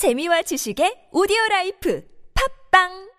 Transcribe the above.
재미와 지식의 오디오 라이프. 팝빵!